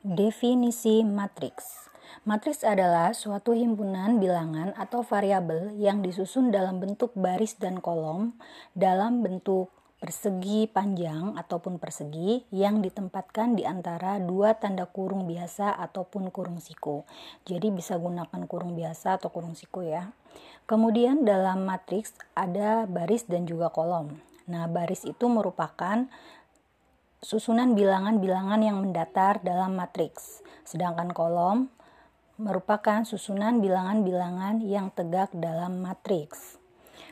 Definisi matriks. Matriks adalah suatu himpunan bilangan atau variabel yang disusun dalam bentuk baris dan kolom dalam bentuk persegi panjang ataupun persegi yang ditempatkan di antara dua tanda kurung biasa ataupun kurung siku. Jadi bisa gunakan kurung biasa atau kurung siku ya. Kemudian dalam matriks ada baris dan juga kolom. Nah, baris itu merupakan susunan bilangan-bilangan yang mendatar dalam matriks, sedangkan kolom merupakan susunan bilangan-bilangan yang tegak dalam matriks.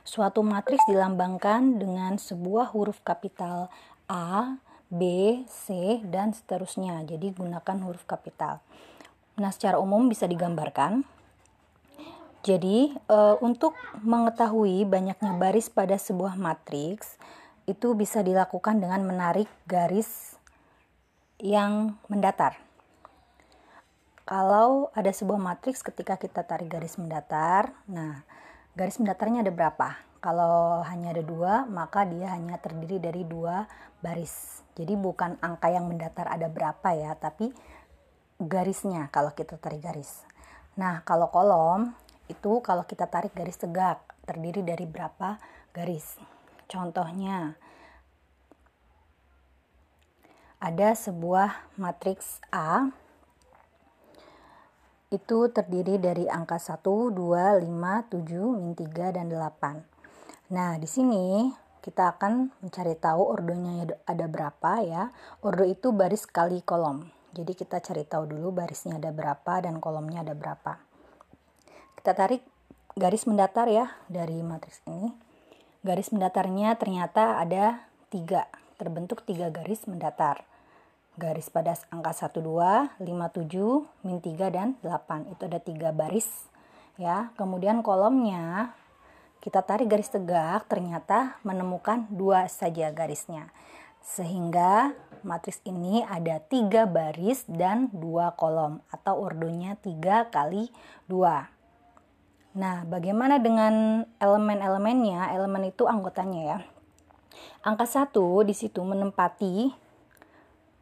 Suatu matriks dilambangkan dengan sebuah huruf kapital A, B, C, dan seterusnya. Jadi gunakan huruf kapital. Nah, secara umum bisa digambarkan. Jadi, e, untuk mengetahui banyaknya baris pada sebuah matriks, itu bisa dilakukan dengan menarik garis yang mendatar. Kalau ada sebuah matriks ketika kita tarik garis mendatar, nah garis mendatarnya ada berapa? Kalau hanya ada dua, maka dia hanya terdiri dari dua baris. Jadi bukan angka yang mendatar ada berapa ya, tapi garisnya kalau kita tarik garis. Nah, kalau kolom itu kalau kita tarik garis tegak terdiri dari berapa garis. Contohnya, ada sebuah matriks A itu terdiri dari angka 1, 2, 5, 7, min 3, dan 8. Nah, di sini kita akan mencari tahu ordonya ada berapa ya. Ordo itu baris kali kolom. Jadi kita cari tahu dulu barisnya ada berapa dan kolomnya ada berapa. Kita tarik garis mendatar ya dari matriks ini garis mendatarnya ternyata ada tiga, terbentuk tiga garis mendatar. Garis pada angka 1, 2, 5, 7, min 3, dan 8. Itu ada tiga baris. ya. Kemudian kolomnya kita tarik garis tegak, ternyata menemukan dua saja garisnya. Sehingga matriks ini ada tiga baris dan dua kolom atau ordonya tiga kali dua. Nah, bagaimana dengan elemen-elemennya? Elemen itu anggotanya ya. Angka 1 di situ menempati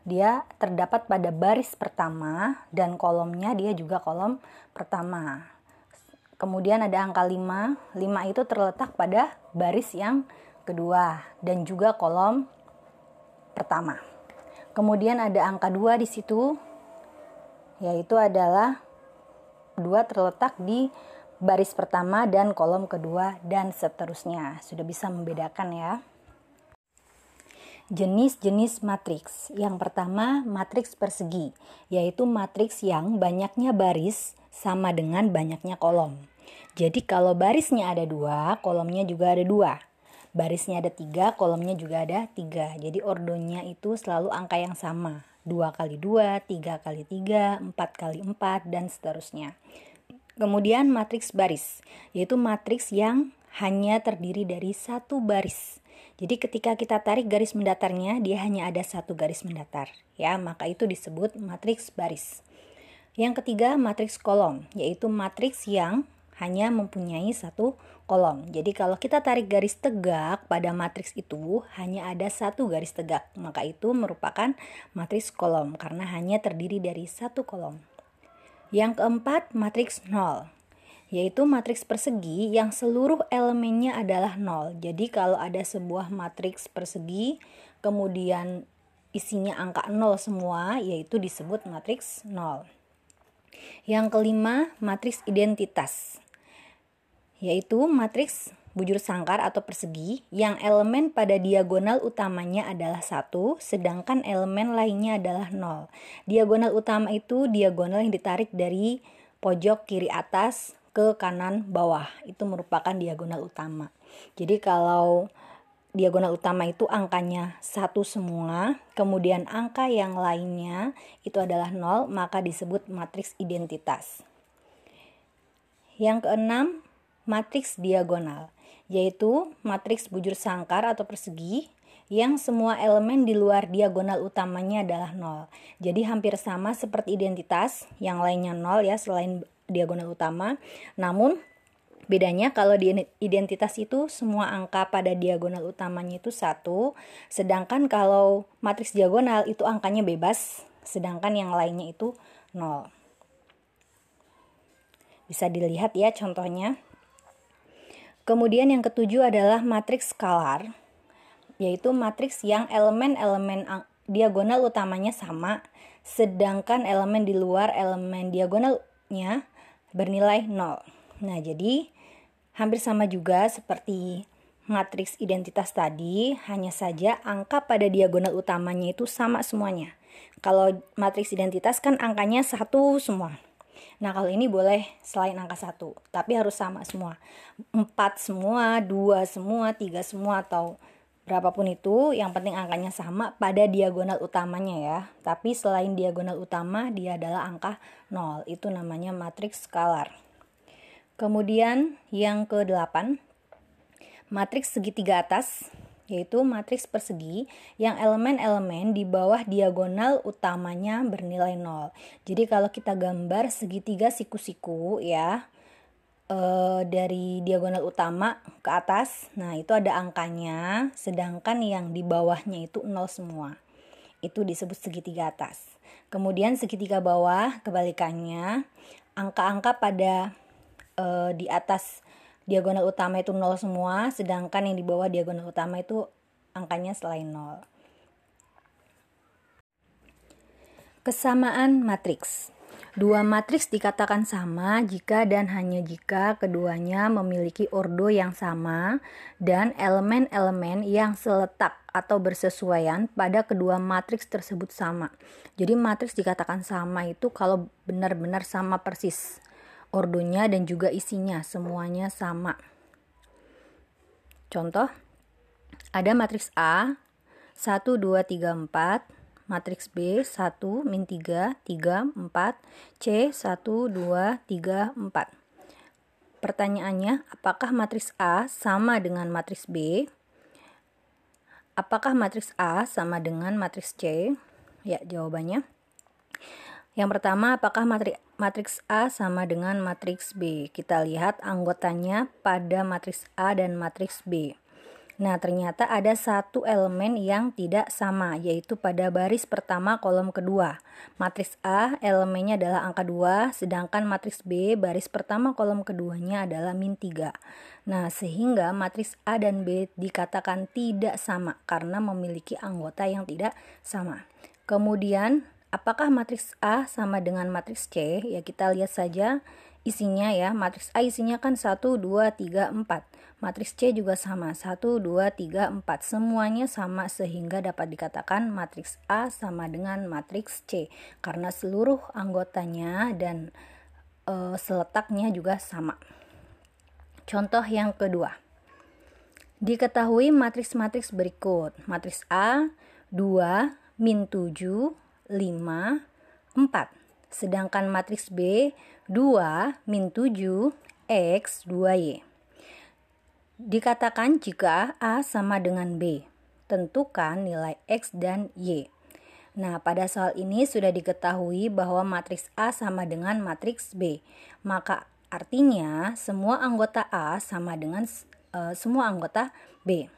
dia terdapat pada baris pertama dan kolomnya dia juga kolom pertama. Kemudian ada angka 5. 5 itu terletak pada baris yang kedua dan juga kolom pertama. Kemudian ada angka 2 di situ yaitu adalah 2 terletak di baris pertama dan kolom kedua dan seterusnya. Sudah bisa membedakan ya. Jenis-jenis matriks. Yang pertama, matriks persegi, yaitu matriks yang banyaknya baris sama dengan banyaknya kolom. Jadi kalau barisnya ada dua, kolomnya juga ada dua. Barisnya ada tiga, kolomnya juga ada tiga. Jadi ordonya itu selalu angka yang sama. dua kali dua, tiga kali tiga, empat kali empat, dan seterusnya. Kemudian matriks baris, yaitu matriks yang hanya terdiri dari satu baris. Jadi ketika kita tarik garis mendatarnya, dia hanya ada satu garis mendatar. Ya, maka itu disebut matriks baris. Yang ketiga, matriks kolom, yaitu matriks yang hanya mempunyai satu kolom. Jadi kalau kita tarik garis tegak pada matriks itu hanya ada satu garis tegak, maka itu merupakan matriks kolom karena hanya terdiri dari satu kolom. Yang keempat, matriks nol, yaitu matriks persegi yang seluruh elemennya adalah nol. Jadi kalau ada sebuah matriks persegi, kemudian isinya angka nol semua, yaitu disebut matriks nol. Yang kelima, matriks identitas, yaitu matriks bujur sangkar atau persegi yang elemen pada diagonal utamanya adalah satu, sedangkan elemen lainnya adalah nol. Diagonal utama itu diagonal yang ditarik dari pojok kiri atas ke kanan bawah. Itu merupakan diagonal utama. Jadi kalau diagonal utama itu angkanya satu semua, kemudian angka yang lainnya itu adalah nol, maka disebut matriks identitas. Yang keenam, matriks diagonal yaitu matriks bujur sangkar atau persegi yang semua elemen di luar diagonal utamanya adalah nol. Jadi hampir sama seperti identitas, yang lainnya nol ya selain diagonal utama. Namun bedanya kalau di identitas itu semua angka pada diagonal utamanya itu satu, sedangkan kalau matriks diagonal itu angkanya bebas sedangkan yang lainnya itu 0. Bisa dilihat ya contohnya. Kemudian yang ketujuh adalah matriks skalar, yaitu matriks yang elemen-elemen diagonal utamanya sama, sedangkan elemen di luar elemen diagonalnya bernilai 0. Nah, jadi hampir sama juga seperti matriks identitas tadi, hanya saja angka pada diagonal utamanya itu sama semuanya. Kalau matriks identitas kan angkanya satu semua. Nah kalau ini boleh selain angka satu, tapi harus sama semua. Empat semua, dua semua, tiga semua atau berapapun itu, yang penting angkanya sama pada diagonal utamanya ya. Tapi selain diagonal utama, dia adalah angka 0. Itu namanya matriks skalar. Kemudian yang ke-8, matriks segitiga atas yaitu matriks persegi yang elemen-elemen di bawah diagonal utamanya bernilai 0. Jadi kalau kita gambar segitiga siku-siku ya e, dari diagonal utama ke atas, nah itu ada angkanya, sedangkan yang di bawahnya itu 0 semua. Itu disebut segitiga atas. Kemudian segitiga bawah kebalikannya, angka-angka pada e, di atas diagonal utama itu 0 semua, sedangkan yang di bawah diagonal utama itu angkanya selain 0. Kesamaan matriks. Dua matriks dikatakan sama jika dan hanya jika keduanya memiliki ordo yang sama dan elemen-elemen yang seletak atau bersesuaian pada kedua matriks tersebut sama. Jadi matriks dikatakan sama itu kalau benar-benar sama persis ordonya dan juga isinya semuanya sama. Contoh, ada matriks A 1 2 3 4, matriks B 1 min 3 3 4, C 1 2 3 4. Pertanyaannya, apakah matriks A sama dengan matriks B? Apakah matriks A sama dengan matriks C? Ya, jawabannya. Yang pertama, apakah matriks matriks A sama dengan matriks B. Kita lihat anggotanya pada matriks A dan matriks B. Nah, ternyata ada satu elemen yang tidak sama, yaitu pada baris pertama kolom kedua. Matriks A elemennya adalah angka 2, sedangkan matriks B baris pertama kolom keduanya adalah min 3. Nah, sehingga matriks A dan B dikatakan tidak sama karena memiliki anggota yang tidak sama. Kemudian Apakah matriks A sama dengan matriks C? Ya kita lihat saja isinya ya. Matriks A isinya kan 1, 2, 3, 4. Matriks C juga sama. 1, 2, 3, 4. Semuanya sama sehingga dapat dikatakan matriks A sama dengan matriks C. Karena seluruh anggotanya dan e, seletaknya juga sama. Contoh yang kedua. Diketahui matriks-matriks berikut. Matriks A 2 min 7 5, 4. Sedangkan matriks B 2 min 7 X 2Y. Dikatakan jika A sama dengan B, tentukan nilai X dan Y. Nah, pada soal ini sudah diketahui bahwa matriks A sama dengan matriks B. Maka artinya semua anggota A sama dengan uh, semua anggota B.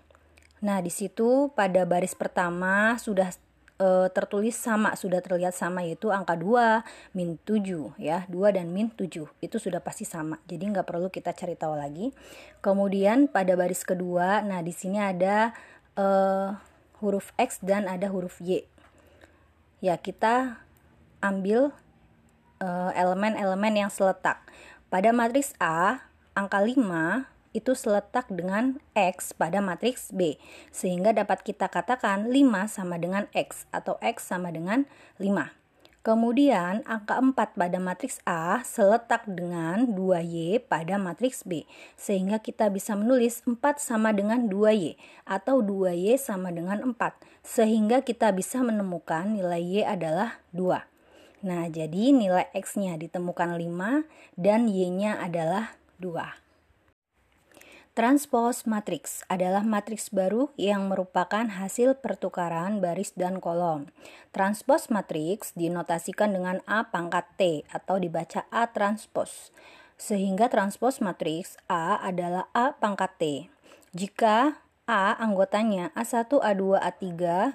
Nah, di situ pada baris pertama sudah e, tertulis sama sudah terlihat sama yaitu angka 2 min 7 ya. 2 dan min 7 itu sudah pasti sama. Jadi nggak perlu kita cari tahu lagi. Kemudian pada baris kedua nah di sini ada e, huruf X dan ada huruf Y. Ya kita ambil eh, elemen-elemen yang seletak. Pada matriks A angka 5 itu seletak dengan X pada matriks B. Sehingga dapat kita katakan 5 sama dengan X atau X sama dengan 5. Kemudian angka 4 pada matriks A seletak dengan 2Y pada matriks B. Sehingga kita bisa menulis 4 sama dengan 2Y atau 2Y sama dengan 4. Sehingga kita bisa menemukan nilai Y adalah 2. Nah, jadi nilai X-nya ditemukan 5 dan Y-nya adalah 2. Transpose matriks adalah matriks baru yang merupakan hasil pertukaran baris dan kolom. Transpose matriks dinotasikan dengan A pangkat T atau dibaca A transpose. Sehingga transpose matriks A adalah A pangkat T. Jika A anggotanya A1, A2, A3,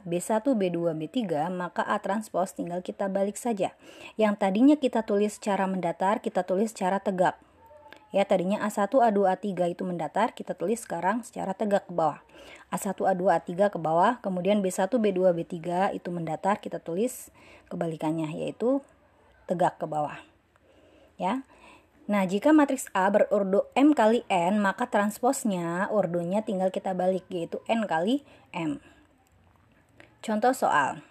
B1, B2, B3, maka A transpose tinggal kita balik saja. Yang tadinya kita tulis secara mendatar, kita tulis secara tegak. Ya, tadinya A1, A2, A3 itu mendatar, kita tulis sekarang secara tegak ke bawah. A1, A2, A3 ke bawah, kemudian B1, B2, B3 itu mendatar, kita tulis kebalikannya yaitu tegak ke bawah. Ya. Nah, jika matriks A berordo M kali N, maka transposnya ordonya tinggal kita balik, yaitu N kali M. Contoh soal.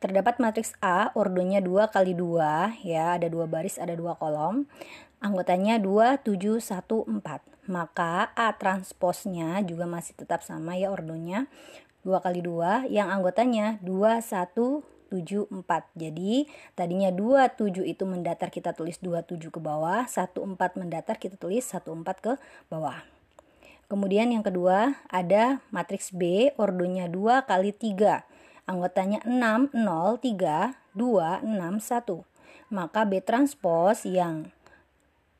Terdapat matriks A, ordonya 2 kali 2, ya, ada dua baris, ada dua kolom. Anggotanya 2, 7, 1, 4. Maka A transposnya juga masih tetap sama ya ordonya. 2 kali 2, yang anggotanya 2, 1, 7, 4. Jadi tadinya 27 itu mendatar kita tulis 27 ke bawah, 14 mendatar kita tulis 14 ke bawah. Kemudian yang kedua ada matriks B ordonya 2 kali 3. Anggotanya 6, 0, 3, 2, 6, 1. Maka B transpose yang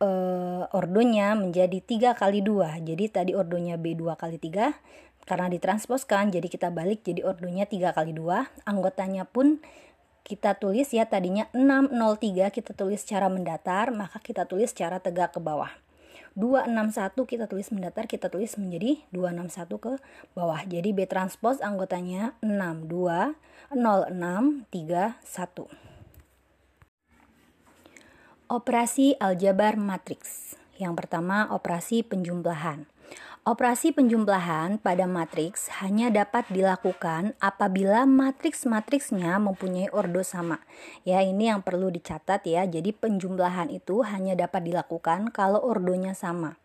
uh, ordonya menjadi 3 kali 2. Jadi tadi ordonya B 2 kali 3 karena ditransposkan jadi kita balik jadi ordonya 3 kali 2 anggotanya pun kita tulis ya tadinya 603 kita tulis secara mendatar maka kita tulis secara tegak ke bawah. 261 kita tulis mendatar kita tulis menjadi 261 ke bawah. Jadi B transpose anggotanya 62 06 31 Operasi aljabar matriks yang pertama operasi penjumlahan Operasi penjumlahan pada matriks hanya dapat dilakukan apabila matriks-matriksnya mempunyai ordo sama. Ya, ini yang perlu dicatat ya. Jadi penjumlahan itu hanya dapat dilakukan kalau ordonya sama.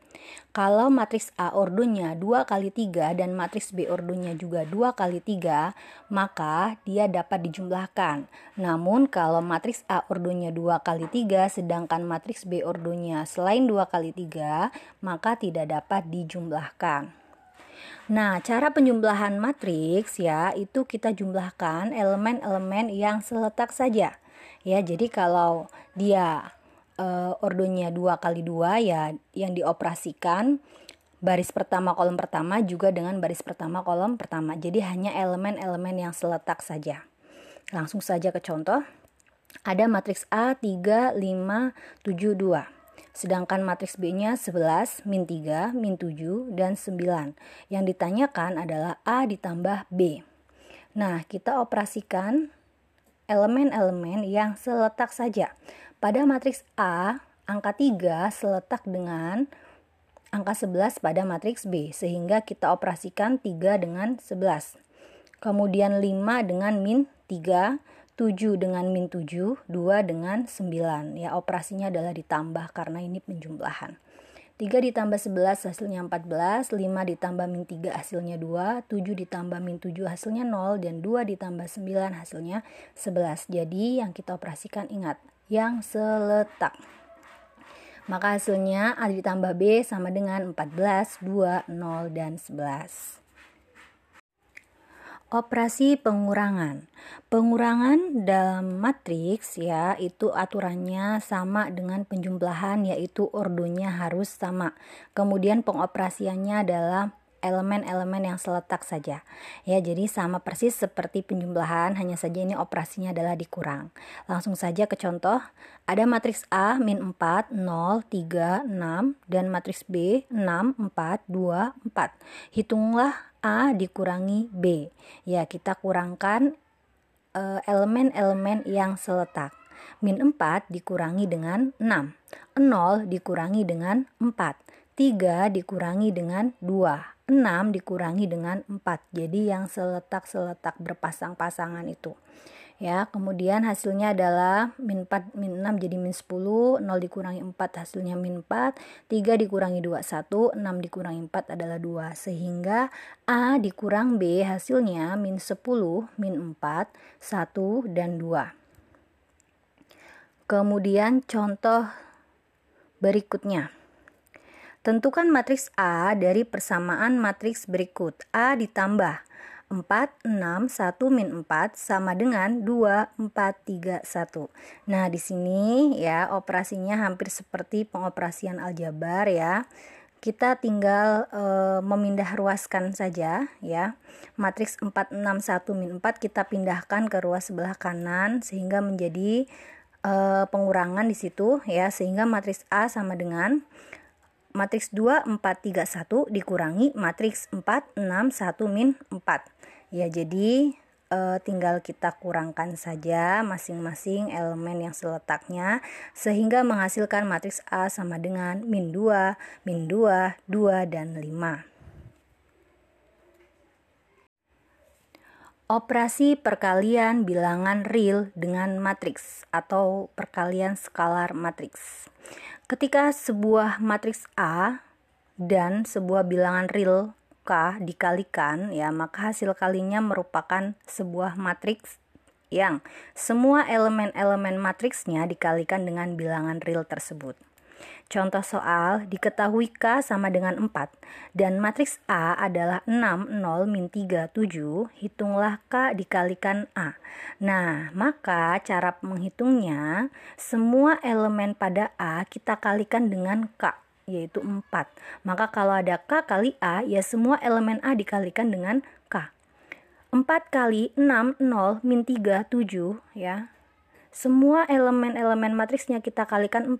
Kalau matriks A ordonya 2 kali 3 dan matriks B ordonya juga 2 kali 3, maka dia dapat dijumlahkan. Namun kalau matriks A ordonya 2 kali 3 sedangkan matriks B ordonya selain 2 kali 3, maka tidak dapat dijumlahkan. Nah, cara penjumlahan matriks ya, itu kita jumlahkan elemen-elemen yang seletak saja. Ya, jadi kalau dia uh, ordonya dua kali dua ya yang dioperasikan baris pertama kolom pertama juga dengan baris pertama kolom pertama. Jadi hanya elemen-elemen yang seletak saja. Langsung saja ke contoh. Ada matriks A 3 5 7 2. Sedangkan matriks B-nya 11, min 3, min 7, dan 9. Yang ditanyakan adalah A ditambah B. Nah, kita operasikan elemen-elemen yang seletak saja. Pada matriks A, angka 3 seletak dengan angka 11 pada matriks B, sehingga kita operasikan 3 dengan 11. Kemudian 5 dengan min 3, 7 dengan min 7, 2 dengan 9. Ya, operasinya adalah ditambah karena ini penjumlahan. 3 ditambah 11 hasilnya 14, 5 ditambah min 3 hasilnya 2, 7 ditambah min 7 hasilnya 0, dan 2 ditambah 9 hasilnya 11. Jadi yang kita operasikan ingat, yang seletak. Maka hasilnya A ditambah B sama dengan 14, 2, 0, dan 11. Operasi pengurangan. Pengurangan dalam matriks ya itu aturannya sama dengan penjumlahan yaitu ordonya harus sama. Kemudian pengoperasiannya adalah elemen-elemen yang seletak saja. Ya, jadi sama persis seperti penjumlahan, hanya saja ini operasinya adalah dikurang. Langsung saja ke contoh. Ada matriks A min 4, 0, 3, 6, dan matriks B 6, 4, 2, 4. Hitunglah A dikurangi B. Ya, kita kurangkan eh, elemen-elemen uh, yang seletak. Min 4 dikurangi dengan 6. 0 dikurangi dengan 4. 3 dikurangi dengan 2. 6 dikurangi dengan 4. Jadi yang seletak-seletak berpasang-pasangan itu. Ya kemudian hasilnya adalah min 4 min 6 jadi min 10 0 dikurangi 4 hasilnya min 4 3 dikurangi 2 1 6 dikurangi 4 adalah 2 sehingga A dikurang B hasilnya min 10 min 4 1 dan 2 kemudian contoh berikutnya Tentukan matriks A dari persamaan matriks berikut. A ditambah 4, 6, 1 min 4 sama dengan 2, 4, 3, 1. Nah, di sini ya operasinya hampir seperti pengoperasian aljabar ya. kita tinggal e, memindah ruaskan saja ya. Matriks 4 6 1 min 4 kita pindahkan ke ruas sebelah kanan sehingga menjadi e, pengurangan di situ ya sehingga matriks A sama dengan matriks 2 4 3 1 dikurangi matriks 4 6 1 min 4. Ya, jadi uh, tinggal kita kurangkan saja masing-masing elemen yang seletaknya sehingga menghasilkan matriks A sama dengan min 2, min 2, 2, dan 5. Operasi perkalian bilangan real dengan matriks atau perkalian skalar matriks. Ketika sebuah matriks A dan sebuah bilangan real K dikalikan ya maka hasil kalinya merupakan sebuah matriks yang semua elemen-elemen matriksnya dikalikan dengan bilangan real tersebut. Contoh soal, diketahui K sama dengan 4 dan matriks A adalah 6, 0, min 3, 7, hitunglah K dikalikan A. Nah, maka cara menghitungnya, semua elemen pada A kita kalikan dengan K yaitu 4. Maka kalau ada K kali A, ya semua elemen A dikalikan dengan K. 4 kali 6, 0, min 3, 7 ya. Semua elemen-elemen matriksnya kita kalikan 4.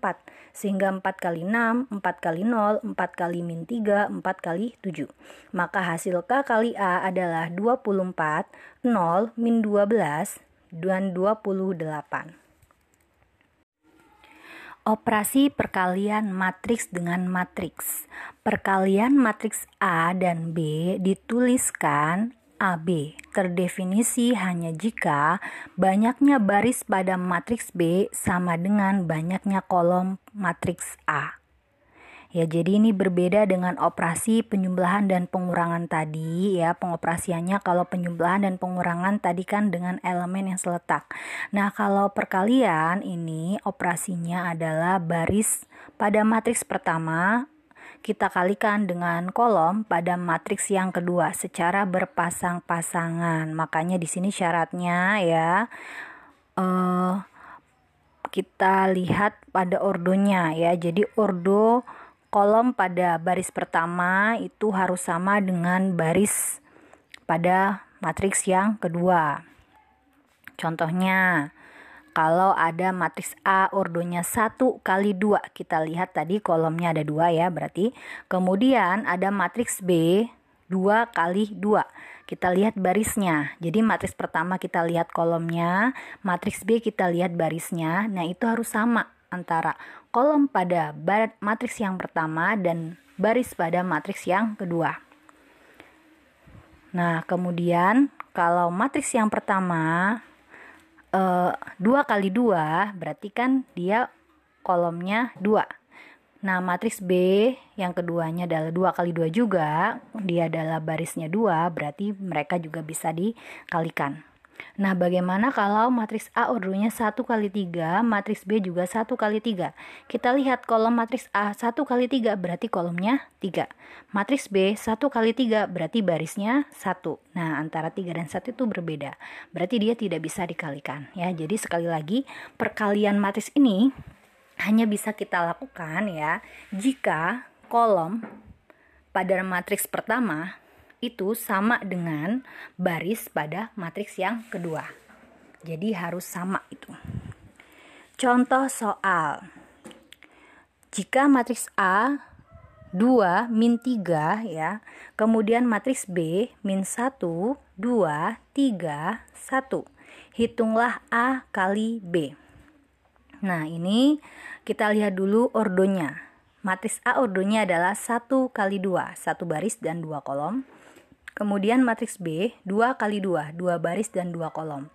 Sehingga 4 kali 6, 4 kali 0, 4 kali min 3, 4 kali 7. Maka hasil K kali A adalah 24, 0, min 12, dan 28. Operasi perkalian matriks dengan matriks. Perkalian matriks A dan B dituliskan AB terdefinisi hanya jika banyaknya baris pada matriks B sama dengan banyaknya kolom matriks A. Ya, jadi ini berbeda dengan operasi penjumlahan dan pengurangan tadi ya. Pengoperasiannya kalau penjumlahan dan pengurangan tadi kan dengan elemen yang seletak. Nah, kalau perkalian ini operasinya adalah baris pada matriks pertama kita kalikan dengan kolom pada matriks yang kedua secara berpasang-pasangan. Makanya di sini syaratnya ya uh, kita lihat pada ordonya ya. Jadi ordo kolom pada baris pertama itu harus sama dengan baris pada matriks yang kedua. Contohnya, kalau ada matriks A ordonya 1 kali 2, kita lihat tadi kolomnya ada 2 ya, berarti. Kemudian ada matriks B 2 kali 2. Kita lihat barisnya. Jadi matriks pertama kita lihat kolomnya, matriks B kita lihat barisnya. Nah, itu harus sama antara kolom pada matriks yang pertama dan baris pada matriks yang kedua. Nah, kemudian kalau matriks yang pertama dua kali dua berarti kan dia kolomnya dua. Nah, matriks B yang keduanya adalah dua kali dua juga, dia adalah barisnya dua, berarti mereka juga bisa dikalikan. Nah, bagaimana kalau matriks A ordernya 1 kali 3, matriks B juga 1 kali 3. Kita lihat kolom matriks A 1 kali 3 berarti kolomnya 3. Matriks B 1 kali 3 berarti barisnya 1. Nah, antara 3 dan 1 itu berbeda. Berarti dia tidak bisa dikalikan ya. Jadi sekali lagi perkalian matriks ini hanya bisa kita lakukan ya jika kolom pada matriks pertama itu sama dengan baris pada matriks yang kedua. Jadi harus sama itu. Contoh soal. Jika matriks A 2 min 3 ya, kemudian matriks B min 1, 2, 3, 1. Hitunglah A kali B. Nah, ini kita lihat dulu ordonya. Matriks A ordonya adalah 1 kali 2, satu baris dan dua kolom. Kemudian matriks B 2 kali 2, 2 baris dan 2 kolom.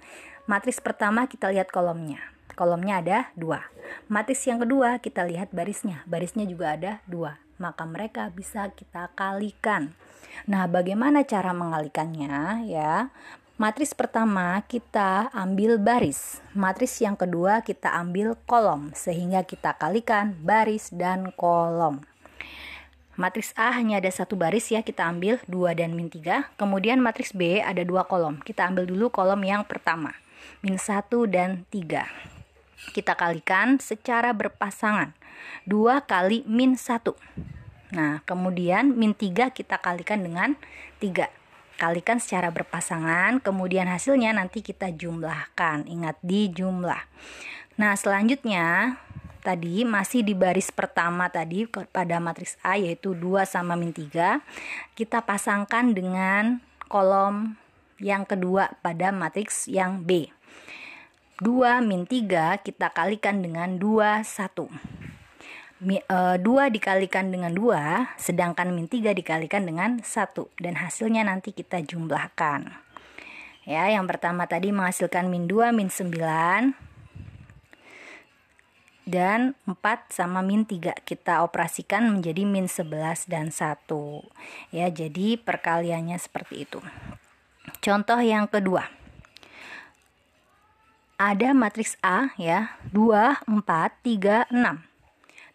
Matriks pertama kita lihat kolomnya. Kolomnya ada 2. Matriks yang kedua kita lihat barisnya. Barisnya juga ada 2. Maka mereka bisa kita kalikan. Nah, bagaimana cara mengalikannya ya? Matriks pertama kita ambil baris, matriks yang kedua kita ambil kolom, sehingga kita kalikan baris dan kolom. Matriks A hanya ada satu baris ya, kita ambil 2 dan min 3. Kemudian matriks B ada dua kolom. Kita ambil dulu kolom yang pertama, min 1 dan 3. Kita kalikan secara berpasangan. 2 kali min 1. Nah, kemudian min 3 kita kalikan dengan 3. Kalikan secara berpasangan, kemudian hasilnya nanti kita jumlahkan. Ingat di jumlah. Nah, selanjutnya tadi masih di baris pertama tadi pada matriks A yaitu 2 sama min 3 kita pasangkan dengan kolom yang kedua pada matriks yang B. 2 min 3 kita kalikan dengan 2 1 2 e, dikalikan dengan 2 sedangkan min 3 dikalikan dengan 1 dan hasilnya nanti kita jumlahkan. Ya yang pertama tadi menghasilkan min 2 min 9 dan 4 sama min 3 kita operasikan menjadi min 11 dan 1 ya jadi perkaliannya seperti itu. Contoh yang kedua. Ada matriks A ya. 2 4 3 6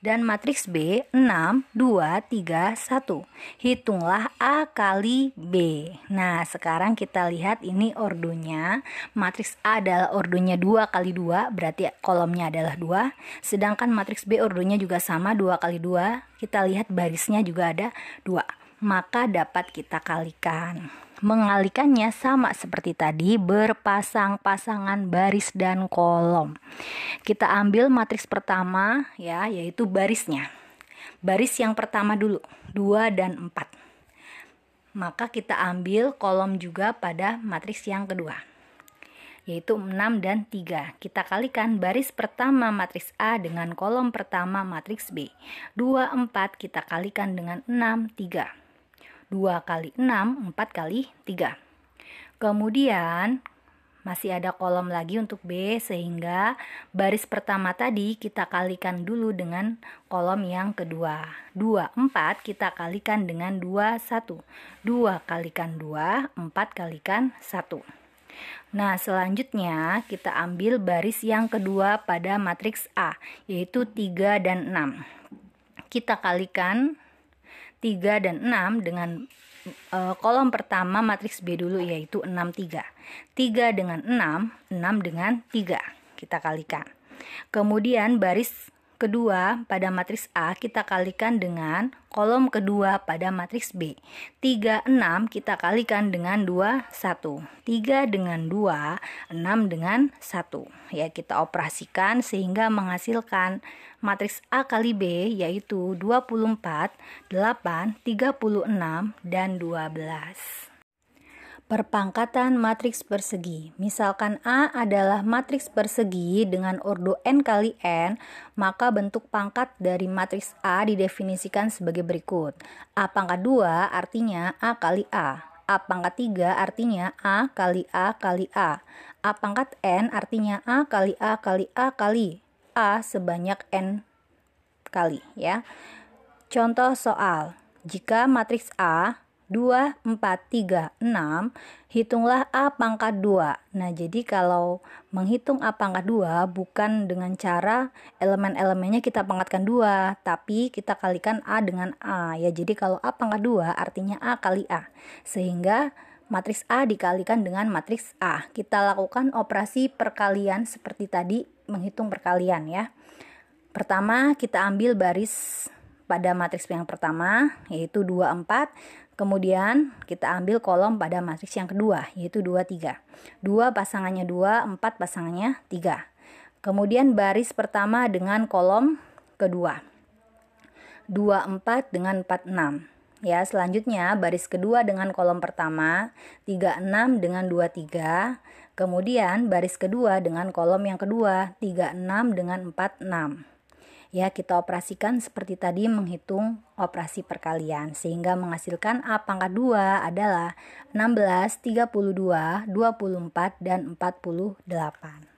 dan matriks B 6, 2, 3, 1. Hitunglah A kali B. Nah, sekarang kita lihat ini ordonya. Matriks A adalah ordonya 2 kali 2, berarti kolomnya adalah 2. Sedangkan matriks B ordonya juga sama 2 kali 2. Kita lihat barisnya juga ada 2. Maka dapat kita kalikan. Mengalikannya sama seperti tadi berpasang-pasangan baris dan kolom. Kita ambil matriks pertama ya yaitu barisnya. Baris yang pertama dulu 2 dan 4. Maka kita ambil kolom juga pada matriks yang kedua yaitu 6 dan 3. Kita kalikan baris pertama matriks A dengan kolom pertama matriks B. 2, 4 kita kalikan dengan 6, 3. 2 kali 6, 4 kali 3. Kemudian masih ada kolom lagi untuk B sehingga baris pertama tadi kita kalikan dulu dengan kolom yang kedua. 2, 4 kita kalikan dengan 2, 1. 2 kalikan 2, 4 kalikan 1. Nah, selanjutnya kita ambil baris yang kedua pada matriks A, yaitu 3 dan 6. Kita kalikan 3 dan 6 dengan uh, kolom pertama matriks B dulu yaitu 6 3. 3 dengan 6, 6 dengan 3. Kita kalikan. Kemudian baris kedua pada matriks A kita kalikan dengan kolom kedua pada matriks B. 3, 6 kita kalikan dengan 2, 1. 3 dengan 2, 6 dengan 1. Ya, kita operasikan sehingga menghasilkan matriks A kali B yaitu 24, 8, 36, dan 12. Perpangkatan matriks persegi. Misalkan A adalah matriks persegi dengan ordo n kali n, maka bentuk pangkat dari matriks A didefinisikan sebagai berikut. A pangkat 2 artinya A kali A. A pangkat 3 artinya A kali A kali A. A pangkat n artinya A kali A kali A kali A sebanyak n kali ya. Contoh soal. Jika matriks A 2, 4, 3, 6, hitunglah A pangkat 2. Nah, jadi kalau menghitung A pangkat 2 bukan dengan cara elemen-elemennya kita pangkatkan 2, tapi kita kalikan A dengan A. Ya, jadi kalau A pangkat 2 artinya A kali A. Sehingga matriks A dikalikan dengan matriks A. Kita lakukan operasi perkalian seperti tadi menghitung perkalian ya. Pertama, kita ambil baris pada matriks yang pertama yaitu 2 4 Kemudian kita ambil kolom pada matriks yang kedua yaitu 2 3. 2 pasangannya 2, 4 pasangannya 3. Kemudian baris pertama dengan kolom kedua. 2 4 dengan 4 6. Ya, selanjutnya baris kedua dengan kolom pertama, 3 6 dengan 2 3. Kemudian baris kedua dengan kolom yang kedua, 3 6 dengan 4 6 ya kita operasikan seperti tadi menghitung operasi perkalian sehingga menghasilkan A pangkat 2 adalah 16, 32, 24, dan 48.